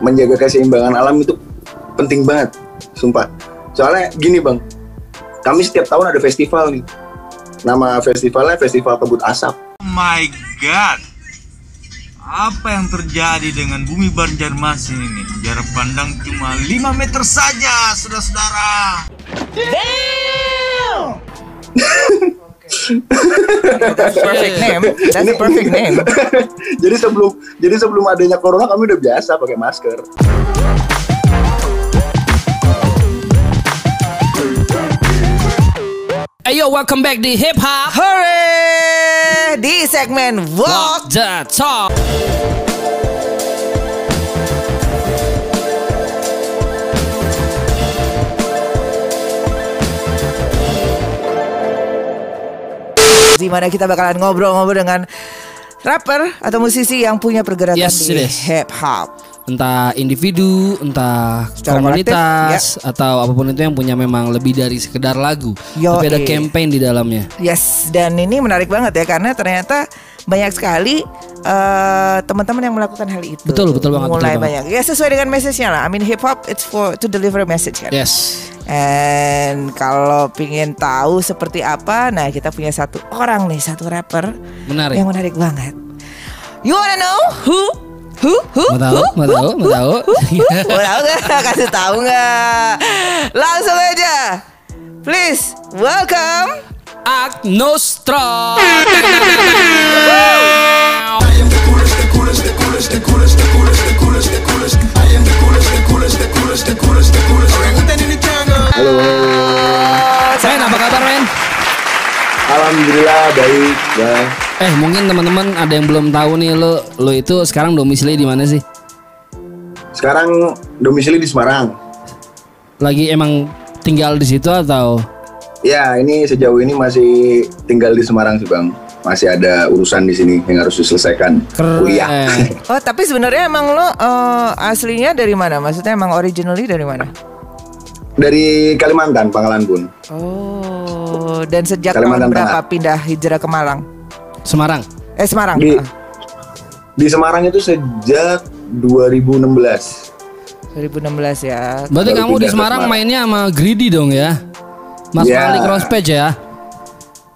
menjaga keseimbangan alam itu penting banget, sumpah. Soalnya gini bang, kami setiap tahun ada festival nih. Nama festivalnya Festival Kebut Asap. Oh my god. Apa yang terjadi dengan bumi Banjarmasin ini? Jarak pandang cuma 5 meter saja, saudara-saudara. That's perfect name. That's a perfect name. jadi sebelum jadi sebelum adanya corona kami udah biasa pakai masker. Ayo, welcome back di Hip Hop Hore! Di segmen Walk Walk the Talk. Di mana kita bakalan ngobrol-ngobrol dengan rapper atau musisi yang punya pergerakan Yes, di hip hop. Entah individu, entah Secara komunitas atau apa pun itu yang punya memang lebih dari sekedar lagu, Yo, tapi ada eh. campaign di dalamnya. Yes, dan ini menarik banget ya karena ternyata banyak sekali eh, teman-teman yang melakukan hal itu. Betul, betul banget, Mulai betul banyak. Ya sesuai dengan message-nya lah. I mean hip hop it's for to deliver a message kan. Yes. And kalau pingin tahu seperti apa, nah kita punya satu orang nih, satu rapper Menarik. yang menarik banget. You wanna know who? Who? Who? Mau tahu? Who? Mau tahu? Mau tahu? Mau tahu nggak? Kasih tahu nggak? Langsung aja. Please welcome. Agnostra. Halo, Men, apa kabar men? alhamdulillah baik, bang. Eh mungkin teman-teman ada yang belum tahu nih lo lo itu sekarang domisili di mana sih? Sekarang domisili di Semarang. Lagi emang tinggal di situ atau? Ya, ini sejauh ini masih tinggal di Semarang sih bang. Masih ada urusan di sini yang harus diselesaikan. Keren. Kuliah. Oh tapi sebenarnya emang lo eh, aslinya dari mana? Maksudnya emang originally dari mana? Dari Kalimantan, Pangkalan Bun. Oh dan sejak tahun Kalimantan berapa Tengah. pindah hijrah ke Malang? Semarang. Eh Semarang. Di Ah, di Semarang itu sejak 2016. 2016 ya. Berarti Baru kamu di Semarang Semarang. mainnya sama Greedy dong ya? Mas Ya. Malik Rosepage ya?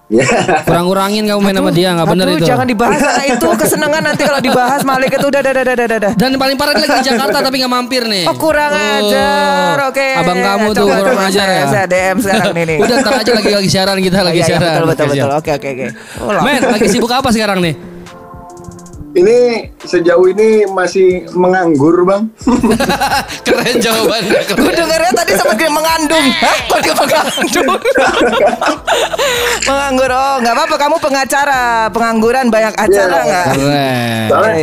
Ya, Kurang-kurangin kamu main sama dia nggak bener Aduh, itu. Jangan dibahas karena itu kesenangan nanti kalau dibahas Malik itu udah udah udah udah udah. Dan paling parah dia lagi di Jakarta tapi nggak mampir nih. Oh kurang Oh. ajar, oke. Abang kamu tuh Coba, kurang ajar ya. Saya DM sekarang nih nih. Udah ntar aja lagi lagi siaran kita lagi Iya, iya, siaran. betul betul Oke, betul. siap. Oke oke oke. Oh. Men, lagi sibuk apa sekarang nih? Ini sejauh ini masih menganggur bang. Keren jawabannya. Gue Keren. dengarnya tadi sempat dia mengandung. Hah? Kok dia mengandung? Menganggur. Oh, nggak apa-apa. Kamu pengacara, pengangguran banyak acara Iya. nggak? Keren. Soalnya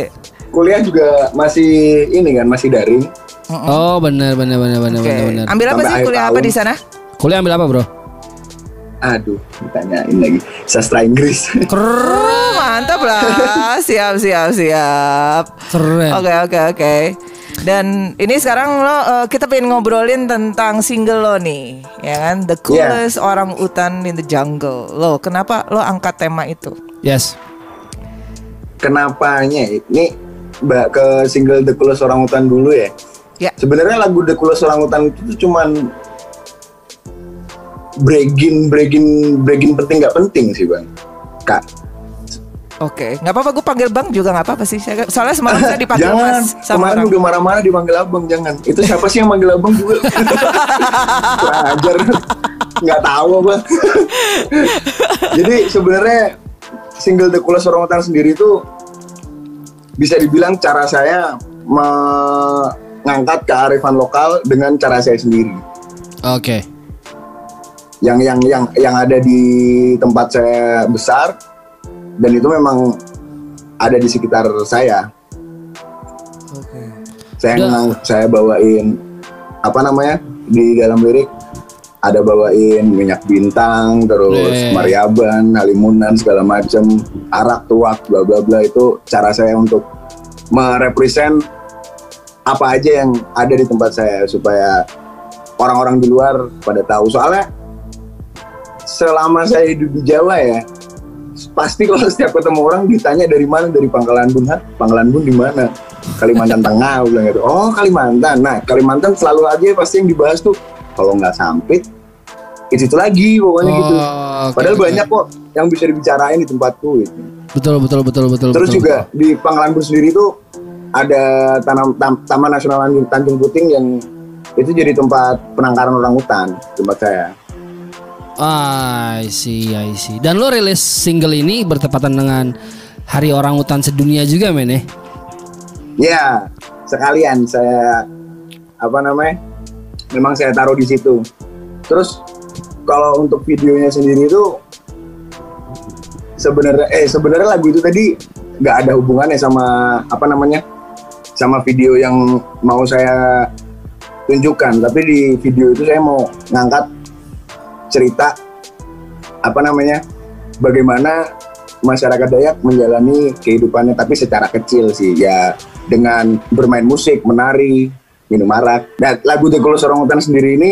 kuliah juga masih ini kan masih daring. Oh benar benar benar benar Oke. benar benar. Ambil apa Sampai sih kuliah apa tahun. di sana? Kuliah ambil apa bro? Aduh, ditanyain lagi sastra Inggris. Keren. Mantap lah. Siap siap siap. Keren. Oke oke oke. Dan ini sekarang lo eh, kita pengen ngobrolin tentang single lo nih, ya kan? The coolest orang utan in the jungle. Lo kenapa lo angkat tema itu? Yes. Kenapanya? Ini mbak ke single The Coolest Orang Utan dulu ya. Ya. Sebenarnya lagu The Coolest Orang Utan itu tuh cuman breaking breaking breaking penting nggak penting sih bang. Kak, Oke, nggak apa-apa. Gue panggil bang juga nggak apa-apa sih. Soalnya semalam saya dipanggil jangan. mas sama Kemarin orang. udah marah-marah dipanggil abang, jangan. Itu siapa sih yang manggil abang juga? Kurang ajar. Nggak tahu apa. Jadi sebenarnya single The Coolest Orang Utan sendiri itu bisa dibilang cara saya mengangkat kearifan lokal dengan cara saya sendiri. Oke. Yang yang yang yang ada di tempat saya besar dan itu memang ada di sekitar saya. Oke. saya ngang- saya bawain apa namanya di dalam lirik ada bawain minyak bintang terus Eh. mariaban halimunan segala macam arak tuak bla bla bla itu cara saya untuk merepresent apa aja yang ada di tempat saya supaya orang-orang di luar pada tahu soalnya selama saya hidup di Jawa ya pasti kalau setiap ketemu orang ditanya dari mana dari Pangkalan Bun Hah? Pangkalan Bun di mana Kalimantan Tengah bilang gitu oh Kalimantan nah Kalimantan selalu aja pasti yang dibahas tuh kalau nggak sampit itu itu lagi pokoknya Oh, gitu padahal oke. banyak kok yang bisa dibicarain di tempatku gitu Betul betul betul betul. terus betul, juga di Pangkalanbun sendiri tuh ada tanam tam- Taman Nasional Tanjung- Puting yang itu jadi tempat penangkaran orang hutan tempat saya I see, I see. Dan lo rilis single ini bertepatan dengan Hari Orang Hutan Sedunia juga, men ya? Ya, sekalian saya apa namanya? Memang saya taruh di situ. Terus kalau untuk videonya sendiri itu sebenarnya eh sebenarnya lagu itu tadi nggak ada hubungannya sama apa namanya? sama video yang mau saya tunjukkan, tapi di video itu saya mau ngangkat cerita apa namanya? bagaimana masyarakat Dayak menjalani kehidupannya tapi secara kecil sih ya dengan bermain musik, menari, minum arak. Dan lagu The Coolest Orang Hutan sendiri ini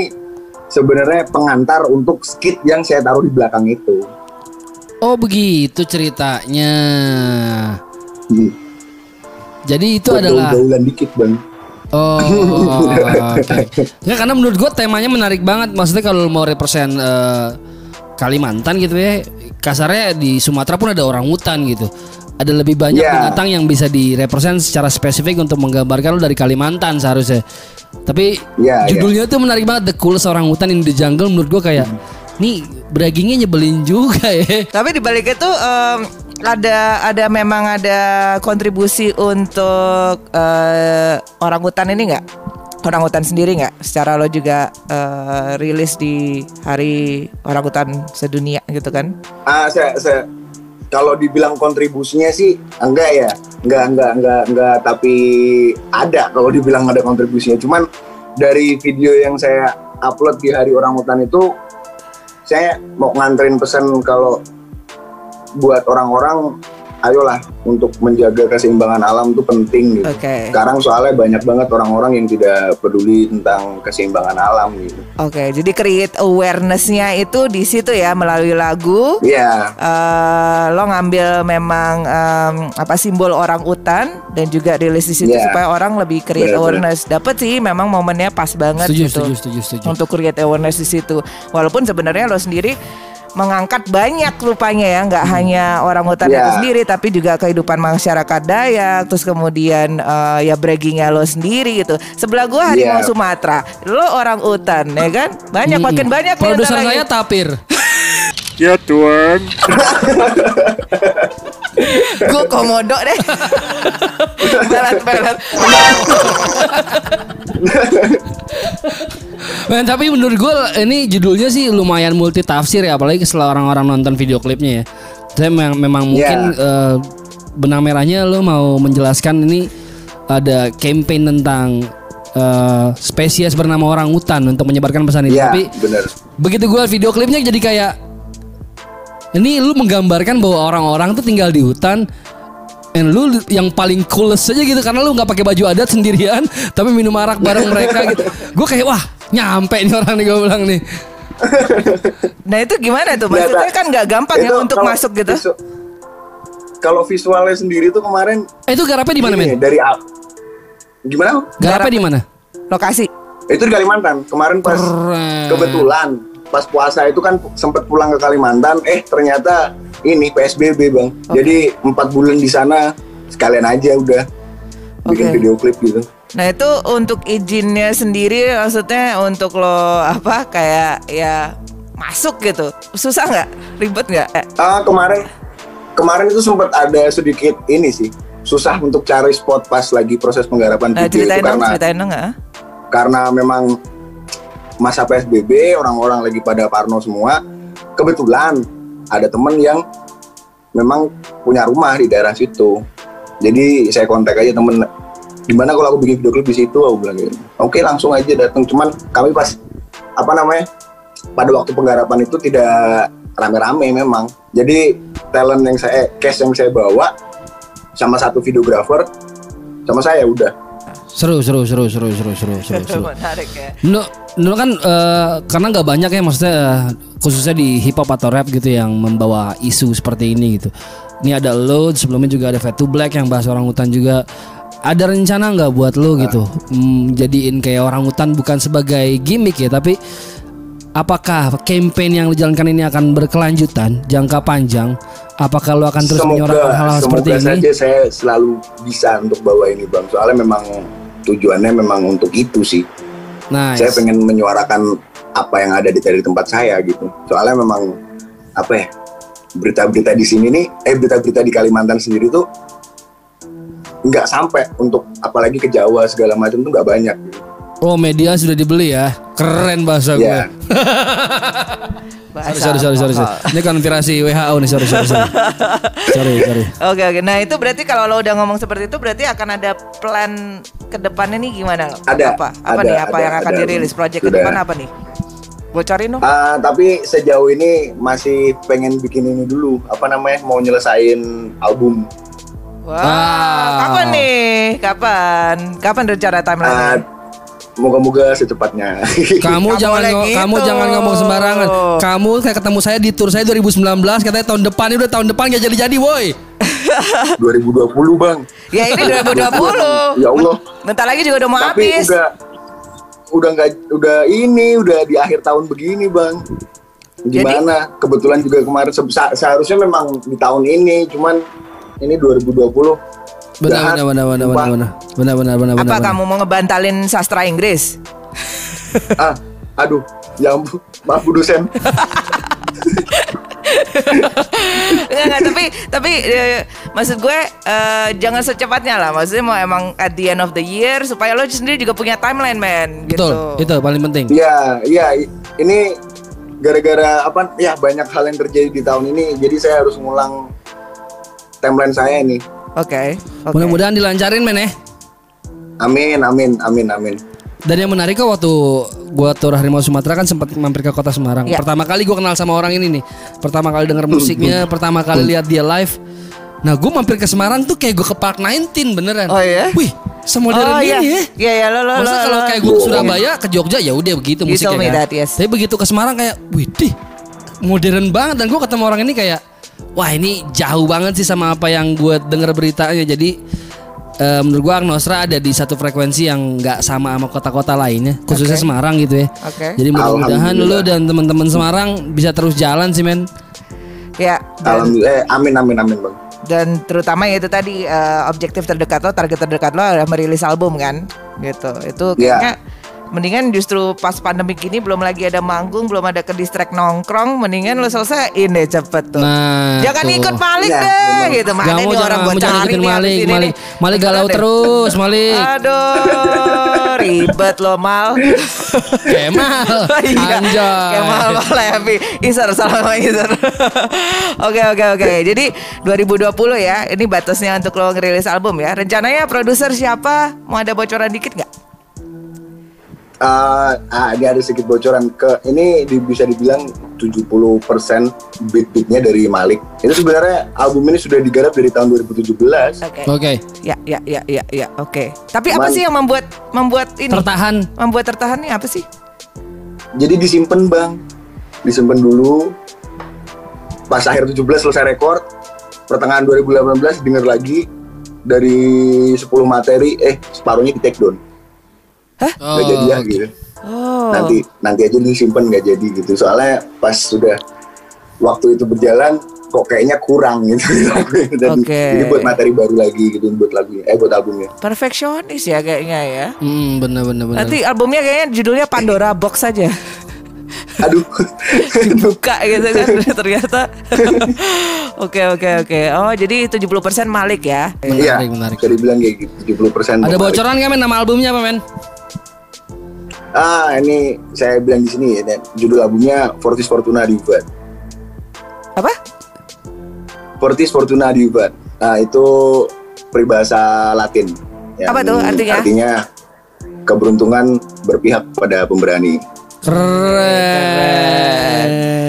sebenarnya pengantar untuk skit yang saya taruh di belakang itu. Oh, begitu ceritanya. Hmm, Jadi itu buat adalah dikit bang. Oh, oke. Nggak, karena menurut gue temanya menarik banget. Maksudnya kalau mau represent eh, Kalimantan gitu ya, kasarnya di Sumatera pun ada orang hutan gitu. Ada lebih banyak Iya. binatang yang bisa direpresent secara spesifik untuk menggambarkan lo dari Kalimantan seharusnya. Tapi Iya, judulnya tuh menarik banget, The Coolest Orang Hutan in the Jungle. Menurut gue kayak, nih braggingnya nyebelin juga ya. Tapi di balik itu em, ada ada memang ada kontribusi untuk eh, orang hutan ini nggak? Orang hutan sendiri nggak? Secara lo juga eh, rilis di Hari Orang Hutan Sedunia gitu kan? Ah, saya, saya kalau dibilang kontribusinya sih enggak ya, enggak enggak enggak enggak tapi ada kalau dibilang ada kontribusinya. Cuman dari video yang saya upload di Hari Orang Hutan itu saya mau nganterin pesan kalau buat orang-orang ayolah untuk menjaga keseimbangan alam itu penting gitu. Oke. Sekarang soalnya banyak banget orang-orang yang tidak peduli tentang keseimbangan alam gitu. Oke, jadi create awareness-nya itu di situ ya melalui lagu. Iya. eh lo ngambil memang em, apa simbol orang utan dan juga rilis di situ Iya. supaya orang lebih create Benar-benar. awareness. Dapat sih memang momennya pas banget Setuju, gitu setuju, setuju, setuju. untuk create awareness di situ. Walaupun sebenarnya lo sendiri mengangkat banyak rupanya ya, nggak hanya orang hutan Iya. itu sendiri, tapi juga kehidupan masyarakat Dayak, terus kemudian eh, ya braggingnya lo sendiri gitu. Sebelah gua harimau Iya. Sumatera, lo orang hutan, ya kan? Banyak Mm-mm. makin banyak. Produser saya Tapir. Gue komodo deh. pelet pelet. Men, tapi menurut gue ini judulnya sih lumayan multi tafsir ya apalagi setelah orang-orang nonton video klipnya ya. Saya memang, memang mungkin eh, benang merahnya lo mau menjelaskan ini ada campaign tentang eh, spesies bernama orang hutan untuk menyebarkan pesan itu. Iya, Tapi benar. begitu gue video klipnya jadi kayak ini lu menggambarkan bahwa orang-orang tuh tinggal di hutan And lu yang paling coolest aja gitu karena lu nggak pakai baju adat sendirian tapi minum arak bareng mereka gitu. Gue kayak wah nyampe nih orang nih gue bilang nih. Nah itu gimana tuh? Maksudnya Kak. kan nggak gampang ya untuk kalau masuk gitu. visu- kalau visualnya sendiri tuh kemarin Eh, itu garapnya di mana men? Dari up. Gimana? Garapnya di mana? Lokasi. Itu di Kalimantan. Kemarin pas Keren. kebetulan pas puasa itu kan sempet pulang ke Kalimantan, eh ternyata ini PSBB bang. Jadi empat bulan di sana sekalian aja udah bikin Oke. video klip gitu. Nah itu untuk izinnya sendiri maksudnya untuk lo apa kayak ya masuk gitu. Susah nggak? Ribet nggak? Eh, Ah kemarin kemarin itu sempat ada sedikit ini sih. Susah untuk cari spot pas lagi proses penggarapan video ceritain itu dong karena ceritain dong nggak karena memang masa PSBB orang-orang lagi pada parno semua. Kebetulan ada temen yang memang punya rumah di daerah situ. Jadi saya kontak aja temen gimana kalau aku bikin video klip di situ aku bilang gitu oke langsung aja datang cuman kami pas apa namanya pada waktu penggarapan itu tidak rame-rame memang jadi talent yang saya cast yang saya bawa sama satu videografer sama saya udah Seru seru seru seru seru seru seru. seru. menarik ya Menurut, menurut kan eh, karena nggak banyak ya maksudnya eh, khususnya di hip hop atau rap gitu yang membawa isu seperti ini gitu. Ini ada lo sebelumnya juga ada Fat to Black yang bahas orang hutan juga. Ada rencana nggak buat lo gitu hmm, jadiin kayak orang hutan bukan sebagai gimmick ya tapi apakah campaign yang dijalankan ini akan berkelanjutan jangka panjang apakah lo akan terus menyuarakan hal-hal seperti semoga ini saja saya selalu bisa untuk bawa ini bang. Soalnya memang tujuannya memang untuk itu sih. nah Saya pengen menyuarakan apa yang ada di dari tempat saya gitu. Soalnya memang apa ya berita-berita di sini nih, eh berita-berita di Kalimantan sendiri tuh nggak sampai untuk apalagi ke Jawa segala macam tuh nggak banyak. oh media sudah dibeli ya keren bahasa gue Ya, Bahasa sorry sorry sorry sorry, sorry. alkohol. ini konspirasi WHO nih sorry sorry sorry sorry sorry Oke oke. Nah itu berarti kalau lo udah ngomong seperti itu berarti akan ada plan ke depannya nih gimana? Ada, Apa? Apa ada, nih? Apa ada, yang akan ada. dirilis? Project ke Sudah. depan apa nih? Bocorin dong. Ah, tapi sejauh ini masih pengen bikin ini dulu. Apa namanya? Mau nyelesain album. Wah, Wow. kapan nih? Kapan? Kapan rencana timeline? moga-moga secepatnya. Kamu Nggak jangan gitu. kamu jangan ngomong sembarangan. Kamu kayak ketemu saya di tour saya 2019 katanya tahun depan ini udah tahun depan gak jadi-jadi, woi. 2020 bang. ya ini 2020. Ya Allah. Bentar lagi juga udah mau Tapi habis. udah udah nggak udah ini udah di akhir tahun begini bang. Gimana? Kebetulan juga kemarin se- se- seharusnya memang di tahun ini, cuman ini 2020. Benar benar benar benar benar benar benar benar benar Apa benar. kamu mau ngebantalin sastra Inggris? ah, aduh, ya ampun, maaf Bu dosen. Enggak, enggak, tapi tapi eh, maksud gue eh, jangan secepatnya lah. Maksudnya mau emang at the end of the year supaya lo sendiri juga punya timeline, man. Gitu. Betul, itu paling penting. Iya, iya, ini gara-gara apa? Ya banyak hal yang terjadi di tahun ini, jadi saya harus ngulang timeline saya ini. Oke. oke. Mudah-mudahan dilancarin men ya. Amin, amin, amin, amin. Dan yang menarik kok waktu gua tur Harimau Sumatera kan sempat mampir ke kota Semarang. Ya. Pertama kali gua kenal sama orang ini nih. Pertama kali denger musiknya, pertama kali lihat dia live. Nah, gua mampir ke Semarang tuh kayak gua ke Park 19 beneran. Oh, ya? Wih, semodern oh, iya. ini ya. Iya, iya, lo lo Maksudnya lo- kalau kayak gue ke Surabaya ke Jogja ya udah begitu You musiknya kan. that, yes. Tapi begitu ke Semarang kayak, wih dih, modern banget dan gue ketemu orang ini kayak, wah ini jauh banget sih sama apa yang gue denger beritanya. Jadi eh, menurut gue Agnosra ada di satu frekuensi yang nggak sama sama kota-kota lainnya, khususnya Oke. Semarang gitu ya. Oke. Jadi mudah-mudahan Alhamdulillah. dan teman-teman Semarang bisa terus jalan sih men. Ya. Dan, Alhamdulillah, eh, amin, amin, amin, bang. dan terutama ya itu tadi eh, objektif terdekat lo, target terdekat lo adalah merilis album kan, gitu. Itu Iya. kayaknya mendingan justru pas pandemi gini belum lagi ada manggung, belum ada ke distract nongkrong, mendingan lo selesaiin deh cepet tuh. Nah, Jangan tuh. ikut Malik Iya, deh memang. gitu. Mana nih orang gue cari nih Malik, ini Malik, nih. Malik galau deh. terus, Malik. Aduh, ribet lo mal. Kemal, Iya, anjay. Kemal Malevi. Isar salam Isar. Oke oke oke. Jadi 2020 ya. Ini batasnya untuk lo ngerilis album ya. Rencananya produser siapa? Mau ada bocoran dikit nggak? Ah, ah, ini ada sedikit bocoran ke ini di- bisa dibilang 70% beat-beatnya dari Malik. Itu sebenarnya album ini sudah digarap dari tahun 2017. Oke. Oke, Ya ya ya ya ya. Oke. Tapi apa sih yang membuat membuat ini? tertahan. Membuat tertahan nih apa sih? Jadi disimpan bang, disimpan dulu. Pas akhir 17 selesai record, pertengahan 2018 denger lagi dari 10 materi, eh separuhnya di take down. Nggak jadi ya gitu. Oh. Nanti nanti aja disimpan nggak jadi gitu. Soalnya pas sudah waktu itu berjalan kok kayaknya kurang gitu. Dan Oke. Jadi buat materi baru lagi gitu buat lagunya, eh buat albumnya. Perfeksionis ya kayaknya ya. Hmm, bener bener bener. Nanti albumnya kayaknya judulnya Pandora Box saja. Aduh. Dibuka gitu kan ternyata. Oke oke oke. Oh, jadi 70% Malik ya. Iya, Menarik, menarik. bisa dibilang kayak gitu 70% Ada Malik. bocoran nggak men nama albumnya apa men? Ah, ini saya bilang di sini ya, dan judul albumnya Fortis Fortuna Divat. Apa? Fortis Fortuna Divat. Nah, itu peribahasa Latin. Yang Apa tuh artinya? Artinya keberuntungan berpihak pada pemberani. Keren. Iya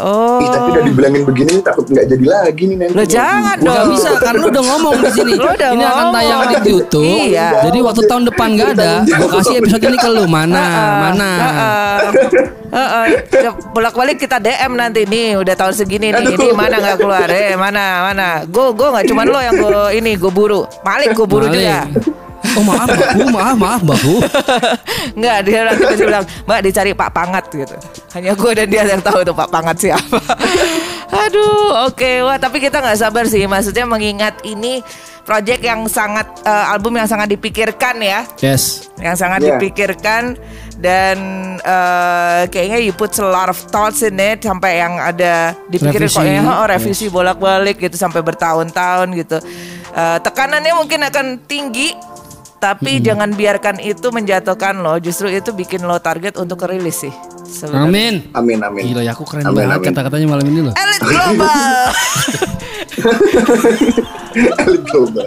Oh. Ih, tapi udah dibilangin begini takut nggak jadi lagi nih nanti. Lo jangan dong. Gak bisa karena lu udah ngomong di sini. Lu udah ini akan ngomong. tayang di YouTube. Iya. Jadi waktu tahun depan gak ada, gue kasih episode ini ke lu. Mana? Mana? bolak balik kita DM nanti nih udah tahun segini nih ini mana nggak keluar eh mana mana gue gue nggak cuma lo yang gue ini gue buru Malik gue buru Malik. juga Oh maaf Mbakku, maaf maaf Mbakku. Nggak dia nanti pasti bilang Mbak dicari Pak Pangat gitu Hanya gue dan dia yang tahu tuh Pak Pangat siapa Aduh oke Wah tapi kita nggak sabar sih Maksudnya mengingat ini Project yang sangat eh, Album yang sangat dipikirkan ya Yes. yang sangat Yeah. dipikirkan dan eh, kayaknya you put a lot of thoughts in it sampai yang ada dipikirin kok ya oh, revisi bolak-balik gitu sampai bertahun-tahun gitu. Eh, tekanannya mungkin akan tinggi tapi jangan biarkan itu menjatuhkan lo. Justru itu bikin lo target untuk rilis sih sebenarnya. Amin. Amin amin. Gila ya aku keren Amin, banget kata-katanya malam ini loh. Elit global. Elit global.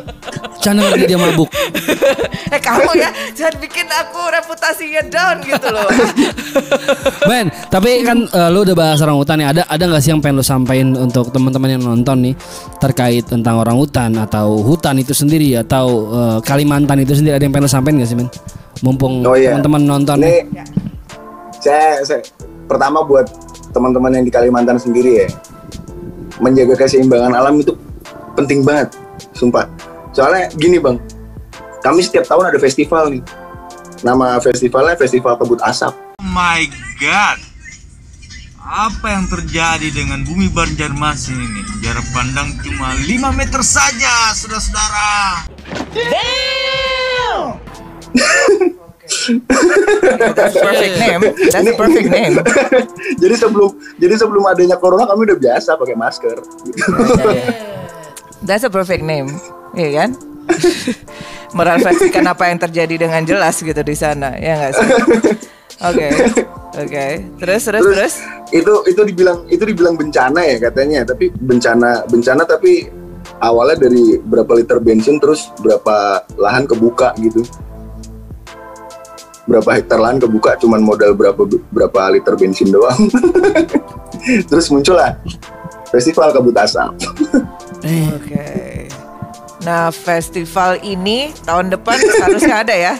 Canda ngerti dia mabuk. eh kamu ya jangan bikin aku reputasinya down gitu loh. Ben, tapi kan eh, lu udah bahas orang hutan ya. Ada ada nggak sih yang pengen lu sampaikan untuk teman-teman yang nonton nih terkait tentang orang hutan atau hutan itu sendiri atau eh, Kalimantan itu sendiri ada yang pengen lu sampaikan nggak sih, Men? Mumpung Oh iya. teman-teman nonton Ini saya, saya pertama buat teman-teman yang di Kalimantan sendiri ya menjaga keseimbangan alam itu penting banget, sumpah. Soalnya gini bang, kami setiap tahun ada festival nih. Nama festivalnya Festival Kebut Asap. Oh my god. Apa yang terjadi dengan bumi Banjarmasin ini? Jarak pandang cuma 5 meter saja, saudara-saudara. That's perfect name. That's a perfect name. jadi sebelum jadi sebelum adanya corona kami udah biasa pakai masker. That's a perfect name, iya kan? Merefleksikan apa yang terjadi dengan jelas gitu di sana, ya nggak sih? Oke, oke. Terus, terus, terus. itu itu dibilang itu dibilang bencana ya katanya tapi bencana bencana tapi awalnya dari berapa liter bensin terus berapa lahan kebuka gitu berapa hektar lahan kebuka cuman modal berapa berapa liter bensin doang terus muncullah festival kabut asap Oke. Nah, festival ini tahun depan harusnya ada ya?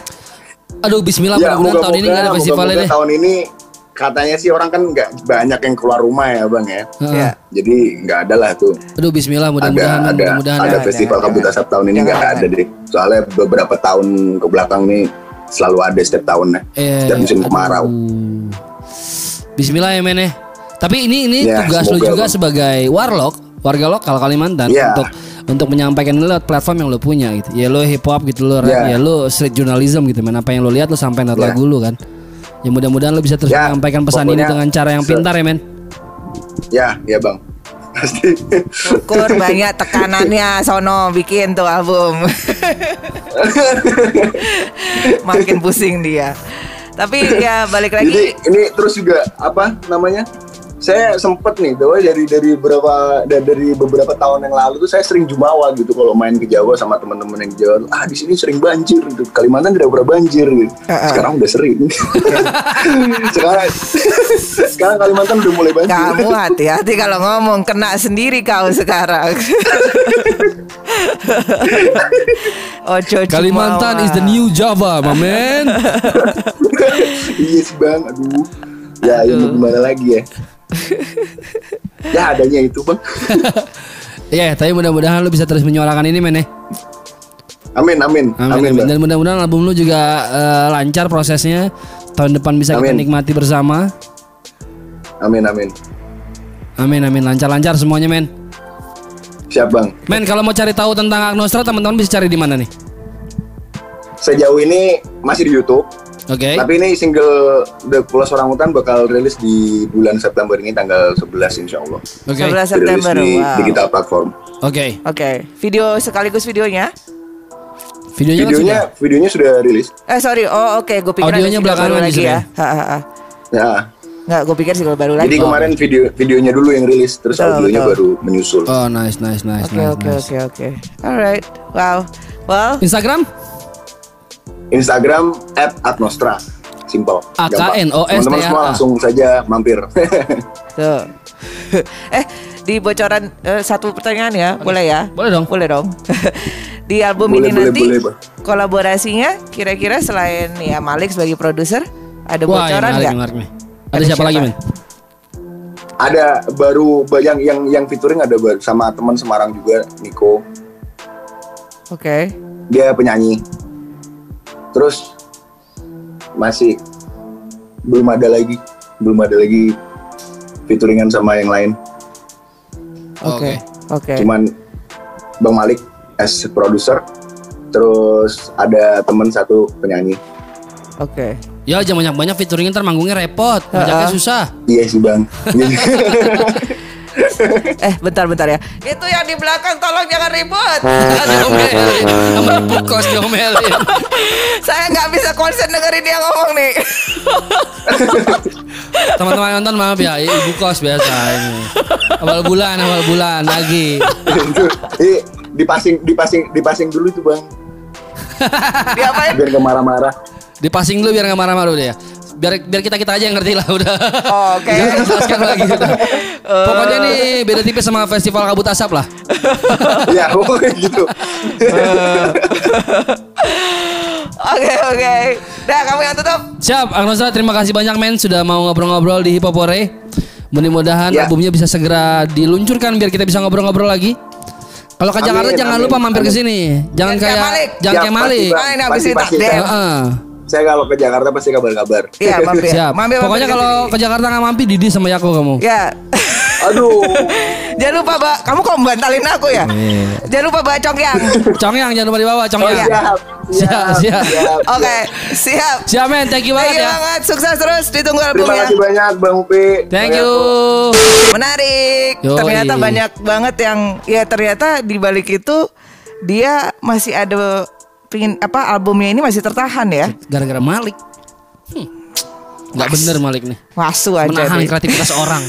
Aduh bismillah mudah-mudahan tahun ini nggak ada festivalnya moga-moga deh. tahun ini katanya sih orang kan nggak banyak yang keluar rumah ya bang ya. Ya. jadi nggak ada lah tuh Aduh bismillah ada mudah-mudahan ada mudah-mudahan ada Jangan, festival jangan, kabut asap tahun ini nggak ada deh soalnya beberapa tahun ke belakang nih selalu ada setiap tahunnya Eh, setiap musim aduh. kemarau Bismillah ya men ya. Tapi ini ini Ya, tugas lu juga Bang. sebagai warlock, warga lokal Kalimantan Ya. untuk untuk menyampaikan ini lewat platform yang lu punya gitu. Ya lu hip hop gitu lu, rap, Ya. ya lu street journalism gitu men. Apa yang lu lihat lu sampaikan lewat Ya. lagu lu kan. Ya mudah-mudahan lu bisa terus Ya, menyampaikan pesan ini pokoknya dengan cara yang pintar ya men. ya ya bang pasti Syukur banyak tekanannya Sono bikin tuh album. Makin pusing dia. Tapi ya balik jadi lagi ini terus juga apa namanya saya sempet nih bahwa dari dari beberapa da- dari beberapa tahun yang lalu tuh saya sering jumawa gitu kalau main ke Jawa sama teman-teman yang di Jawa tuh, ah di sini sering banjir gitu. Kalimantan tidak pernah banjir gitu. Sekarang udah sering. Sekarang sekarang Kalimantan udah mulai banjir. Kamu hati-hati kalau ngomong kena sendiri kau sekarang. Ojo Kalimantan is the new Java, my man. iya sih bang. Aduh. Ya ini gimana lagi ya ya adanya itu bang Ya, tapi mudah-mudahan lu bisa terus menyuarakan ini men ya. amin amin Amin, amin, amin. Dan mudah-mudahan album lu juga eh, lancar prosesnya. Tahun depan bisa kita Amin. nikmati bersama. amin amin Amin amin lancar-lancar semuanya men. siap bang Men kalau mau cari tahu tentang Agnostra teman-teman bisa cari di mana nih? sejauh ini masih di YouTube Oke. Tapi ini single The Pulas Orang Hutan bakal rilis di bulan September ini tanggal 11 insya Allah. Oke. 11 Rilis September. di Wow. digital platform. Oke. Oke, video sekaligus videonya. Videonya, kan Videonya sudah? videonya sudah rilis. Eh sorry, oh oke, gue pikir Audionya belakangan baru lagi ya. ya? Ha, ha, ha. Ya. Nggak, gue pikir sih kalau baru lagi. Jadi kemarin video videonya dulu yang rilis, terus Betul, audionya betul. baru menyusul. Oh nice nice nice Oke nice. oke nice. oke oke. Alright, wow. Well, Instagram? Instagram @atnostra. Simple. AKN, Gampang. OS, Teman-teman semua langsung saja mampir. Tuh. eh di bocoran eh, satu pertanyaan ya, boleh ya? Boleh dong. Boleh dong. di album Boleh, ini boleh, nanti boleh, kolaborasinya kira-kira selain ya Malik sebagai produser ada Wah, ini bocoran nggak? Ada, Ada siapa, lagi, siapa? men? ada baru ba- yang yang yang featuring ada baru sama teman Semarang juga Nico. Oke. Dia penyanyi. Terus masih belum ada lagi belum ada lagi featuringan sama yang lain. Oke. Oke. Cuman Bang Malik as producer terus ada teman satu penyanyi. Oke. Ya jangan banyak-banyak featuring ntar manggungnya repot, ngajaknya Ha-ha. susah. Iya sih Bang. Eh bentar-bentar ya. Itu yang di belakang tolong jangan ribut. sama diomelin. Saya nggak bisa konsen dengerin dia ngomong nih. Teman-teman nonton maaf ya, ibu kos biasa ini. Awal bulan, awal bulan lagi. itu eh, dipasing dipasing dipasing dulu tuh Bang Diapain? biar gak marah-marah. Dipasing dulu biar nggak marah-marah udah ya. Biar biar kita kita aja yang ngerti lah udah. Oh, oke. Jangan jelaskan lagi udah. Pokoknya nih beda tipis sama festival kabut asap lah. ya gitu. Oke oke. Dah kamu yang tutup. Siap, Agnosra terima kasih banyak men sudah mau ngobrol-ngobrol di Hipopore. Mudah-mudahan Ya. albumnya bisa segera diluncurkan biar kita bisa ngobrol-ngobrol lagi. Kalau ke Amin, Jakarta jangan amin, lupa mampir ke amin. sini. Jangan kayak Malik. jangan Ya, kayak Malik. pasti, Bang. Main habis ini takdir. Heeh. Saya kalau ke Jakarta pasti kabar-kabar. Iya mampir. Siap. Mampir, Pokoknya mampir kalau sini. ke Jakarta nggak mampir Didi sama Yako kamu. Ya. Aduh. Jangan lupa, Mbak. Kamu kok membantalin aku ya? Jangan lupa bawa congkyang. Congyang jangan lupa dibawa Oh, Congyang. siap, Siap, siap. Oke, siap. Siap men, thank you Thank banget you ya. banget. Sukses terus ditunggu Terima albumnya. kasih banyak Bang Upi. Thank you. Menarik. Yoi. Ternyata banyak banget yang ya ternyata di balik itu dia masih ada pingin apa albumnya ini masih tertahan ya. Gara-gara Malik. Hmm. Nggak bener Malik nih. Wasu aja Menahan deh. kreativitas orang.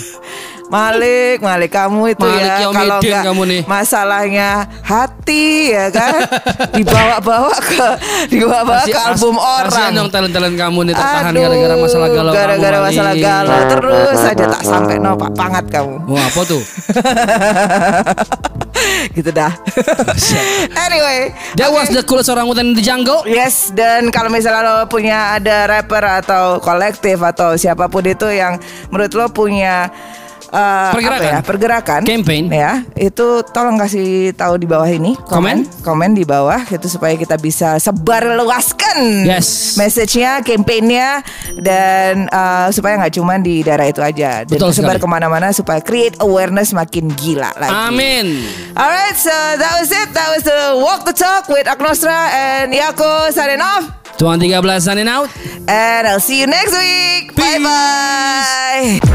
Malik, Malik kamu itu Malik ya kalau nggak kamu nih. masalahnya hati ya kan dibawa-bawa ke dibawa-bawa ke Kasihan- album Kasihan orang. dong talent-talent kamu nih tertahan gara-gara masalah galau Gara-gara masalah galau terus aja tak sampai no pak pangat kamu. Wah apa tuh? gitu dah. anyway, That oke. was the coolest orangutan in the jungle. Yes, dan kalau misalnya lo punya ada rapper atau kolektif atau siapa pun itu yang menurut lo punya uh, Pergerakan. ya, pergerakan, Campaign. ya, itu tolong kasih tahu di bawah ini, komen, komen di bawah, itu supaya kita bisa sebar luaskan, Yes. message-nya, campaign-nya, dan uh, supaya nggak cuma di daerah itu aja, dan Betul sebar ke mana-mana supaya create awareness makin gila lagi. Amin. Alright, so that was it. That was the walk the talk with Agnostra and Yako signing off. Tuan 13 signing out. And I'll see you next week. Bye bye.